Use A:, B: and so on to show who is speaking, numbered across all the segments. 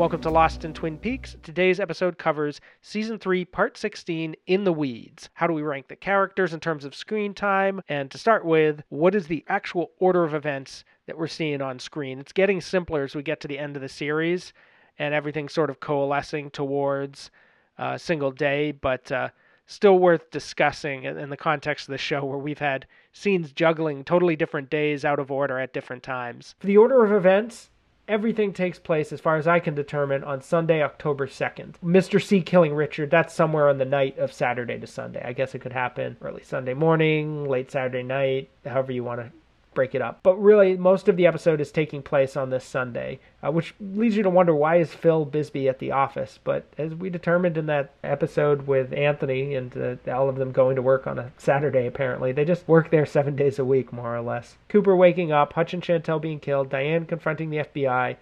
A: Welcome to Lost in Twin Peaks. Today's episode covers Season 3, Part 16, In the Weeds. How do we rank the characters in terms of screen time? And to start with, what is the actual order of events that we're seeing on screen? It's getting simpler as we get to the end of the series, and everything's sort of coalescing towards a single day, but uh, still worth discussing in the context of the show where we've had scenes juggling totally different days out of order at different times. For the order of events, everything takes place, as far as I can determine, on Sunday, October 2nd. Mr. C killing Richard, that's somewhere on the night of Saturday to Sunday. I guess it could happen early Sunday morning, late Saturday night, however you want to break it up. But really, most of the episode is taking place on this Sunday, uh, which leads you to wonder why is Phil Bisbee at the office? But as we determined in that episode with Anthony and uh, all of them going to work on a Saturday, apparently, they just work there seven days a week, more or less. Cooper waking up, Hutch and Chantal being killed, Diane confronting the FBI,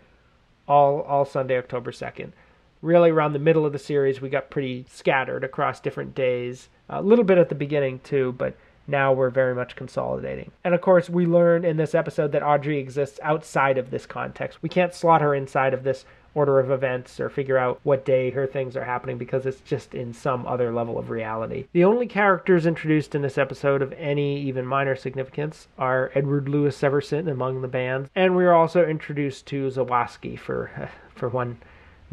A: all, all Sunday, October 2nd. Really, around the middle of the series, we got pretty scattered across different days. A little bit at the beginning, too, but now we're very much consolidating. And of course, we learn in this episode that Audrey exists outside of this context. We can't slot her inside of this order of events or figure out what day her things are happening because it's just in some other level of reality. The only characters introduced in this episode of any even minor significance are Edward Louis Severson among the bands, and we are also introduced to Zawaski for for one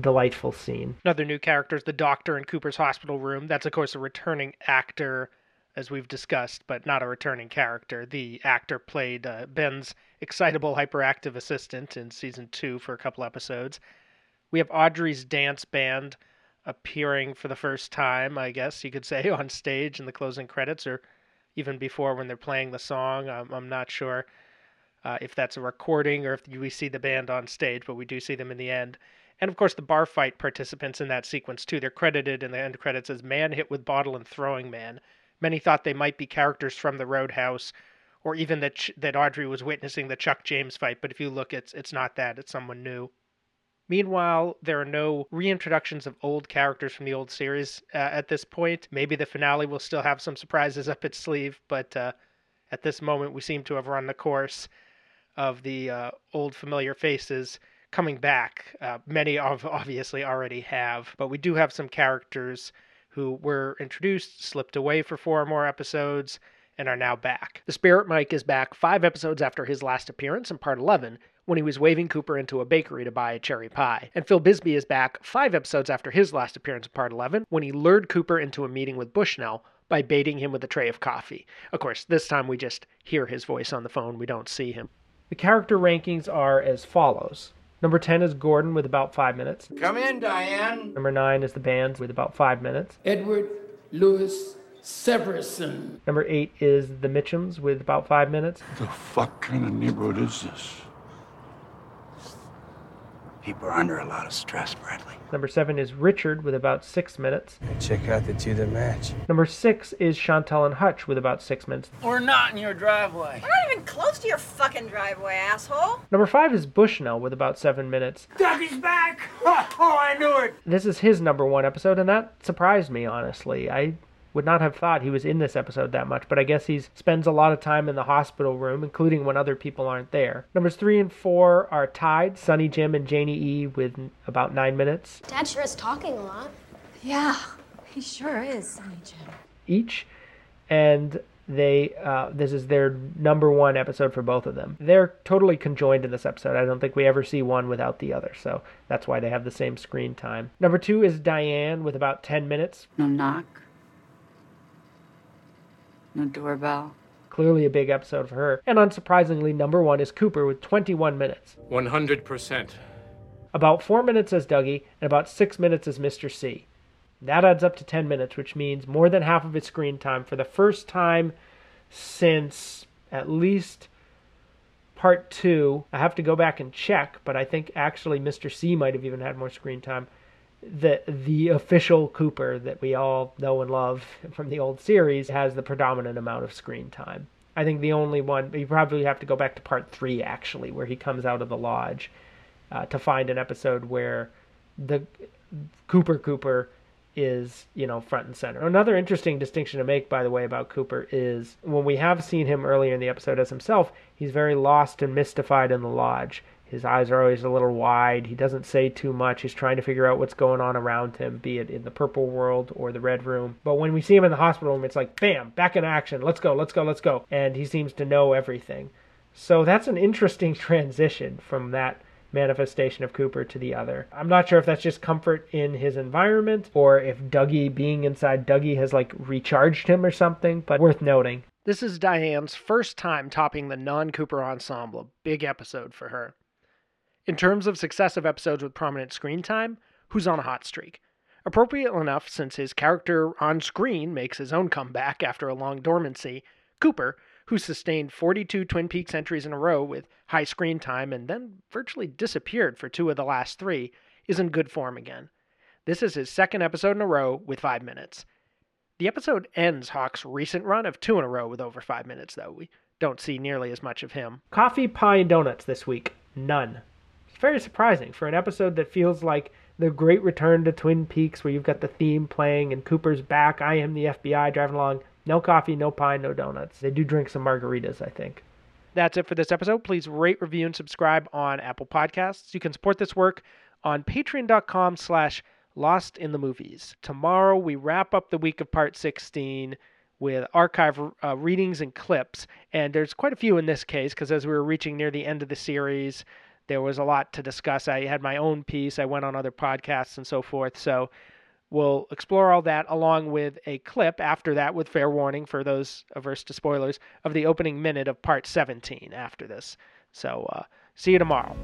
A: delightful scene. Another new character is the doctor in Cooper's hospital room. That's of course a returning actor as we've discussed, but not a returning character. The actor played uh, Ben's excitable, hyperactive assistant in season two for a couple episodes. We have Audrey's dance band appearing for the first time, I guess you could say, on stage in the closing credits, or even before when they're playing the song. I'm not sure uh, if that's a recording or if we see the band on stage, but we do see them in the end. And of course, the bar fight participants in that sequence, too. They're credited in the end credits as Man Hit with Bottle and Throwing Man. Many thought they might be characters from the Roadhouse, or even that Ch- that Audrey was witnessing the Chuck James fight. But if you look, it's it's not that; it's someone new. Meanwhile, there are no reintroductions of old characters from the old series uh, at this point. Maybe the finale will still have some surprises up its sleeve, but uh, at this moment, we seem to have run the course of the uh, old familiar faces coming back. Uh, many of obviously already have, but we do have some characters who were introduced, slipped away for four more episodes, and are now back. The Spirit Mike is back five episodes after his last appearance in part 11, when he was waving Cooper into a bakery to buy a cherry pie. And Phil Bisbee is back five episodes after his last appearance in part 11, when he lured Cooper into a meeting with Bushnell by baiting him with a tray of coffee. Of course, this time we just hear his voice on the phone, we don't see him. The character rankings are as follows Number 10 is Gordon with about five minutes.
B: Come in, Diane.
A: Number 9 is the band with about five minutes.
B: Edward Louis Severson.
A: Number 8 is the Mitchums with about five minutes.
C: The fuck kind of neighborhood is this?
D: People are under a lot of stress, Bradley.
A: Number 7 is Richard with about six minutes.
E: Check out the two that match.
A: Number 6 is Chantal and Hutch with about six minutes.
B: We're not in your driveway.
F: We're not even close to your fucking driveway, asshole.
A: Number 5 is Bushnell with about seven minutes.
B: Dougie's back! Oh, I knew it!
A: This is his number one episode, and that surprised me, honestly. I would not have thought he was in this episode that much, but I guess he spends a lot of time in the hospital room, including when other people aren't there. Numbers three and four are tied Sonny Jim and Janie E with about nine minutes
G: Dad sure is talking a lot.
H: Yeah, he sure is, Sonny Jim.
A: each, and they uh, this is their number one episode for both of them. They're totally conjoined in this episode. I don't think we ever see one without the other, so that's why they have the same screen time. Number two is Diane with about ten minutes.
H: No knock. No doorbell.
A: Clearly a big episode for her. And unsurprisingly, number one is Cooper with 21 minutes.
I: 100%.
A: About four minutes as Dougie, and about six minutes as Mr. C. That adds up to 10 minutes, which means more than half of his screen time for the first time since at least part two. I have to go back and check, but I think actually Mr. C might have even had more screen time. The the official Cooper that we all know and love from the old series has the predominant amount of screen time. I think the only one you probably have to go back to part three actually, where he comes out of the lodge uh, to find an episode where the Cooper Cooper is you know front and center. Another interesting distinction to make, by the way, about Cooper is when we have seen him earlier in the episode as himself, he's very lost and mystified in the lodge. His eyes are always a little wide. He doesn't say too much. He's trying to figure out what's going on around him, be it in the purple world or the red room. But when we see him in the hospital room, it's like, bam, back in action. Let's go, let's go, let's go. And he seems to know everything. So that's an interesting transition from that manifestation of Cooper to the other. I'm not sure if that's just comfort in his environment or if Dougie being inside Dougie has like recharged him or something, but worth noting. This is Diane's first time topping the non Cooper ensemble. Big episode for her. In terms of successive episodes with prominent screen time, who's on a hot streak? Appropriate enough since his character on screen makes his own comeback after a long dormancy, Cooper, who sustained 42 Twin Peaks entries in a row with high screen time and then virtually disappeared for two of the last three, is in good form again. This is his second episode in a row with five minutes. The episode ends Hawk's recent run of two in a row with over five minutes, though. We don't see nearly as much of him. Coffee, pie, and donuts this week. None. Very surprising for an episode that feels like the great return to Twin Peaks, where you've got the theme playing and Cooper's back. I am the FBI driving along. No coffee, no pie, no donuts. They do drink some margaritas, I think. That's it for this episode. Please rate, review, and subscribe on Apple Podcasts. You can support this work on patreon.com slash lost in the movies. Tomorrow we wrap up the week of part 16 with archive uh, readings and clips. And there's quite a few in this case because as we were reaching near the end of the series, there was a lot to discuss. I had my own piece. I went on other podcasts and so forth. So We'll explore all that along with a clip after that, with fair warning for those averse to spoilers, of the opening minute of part 17 after this. So, uh, see you tomorrow.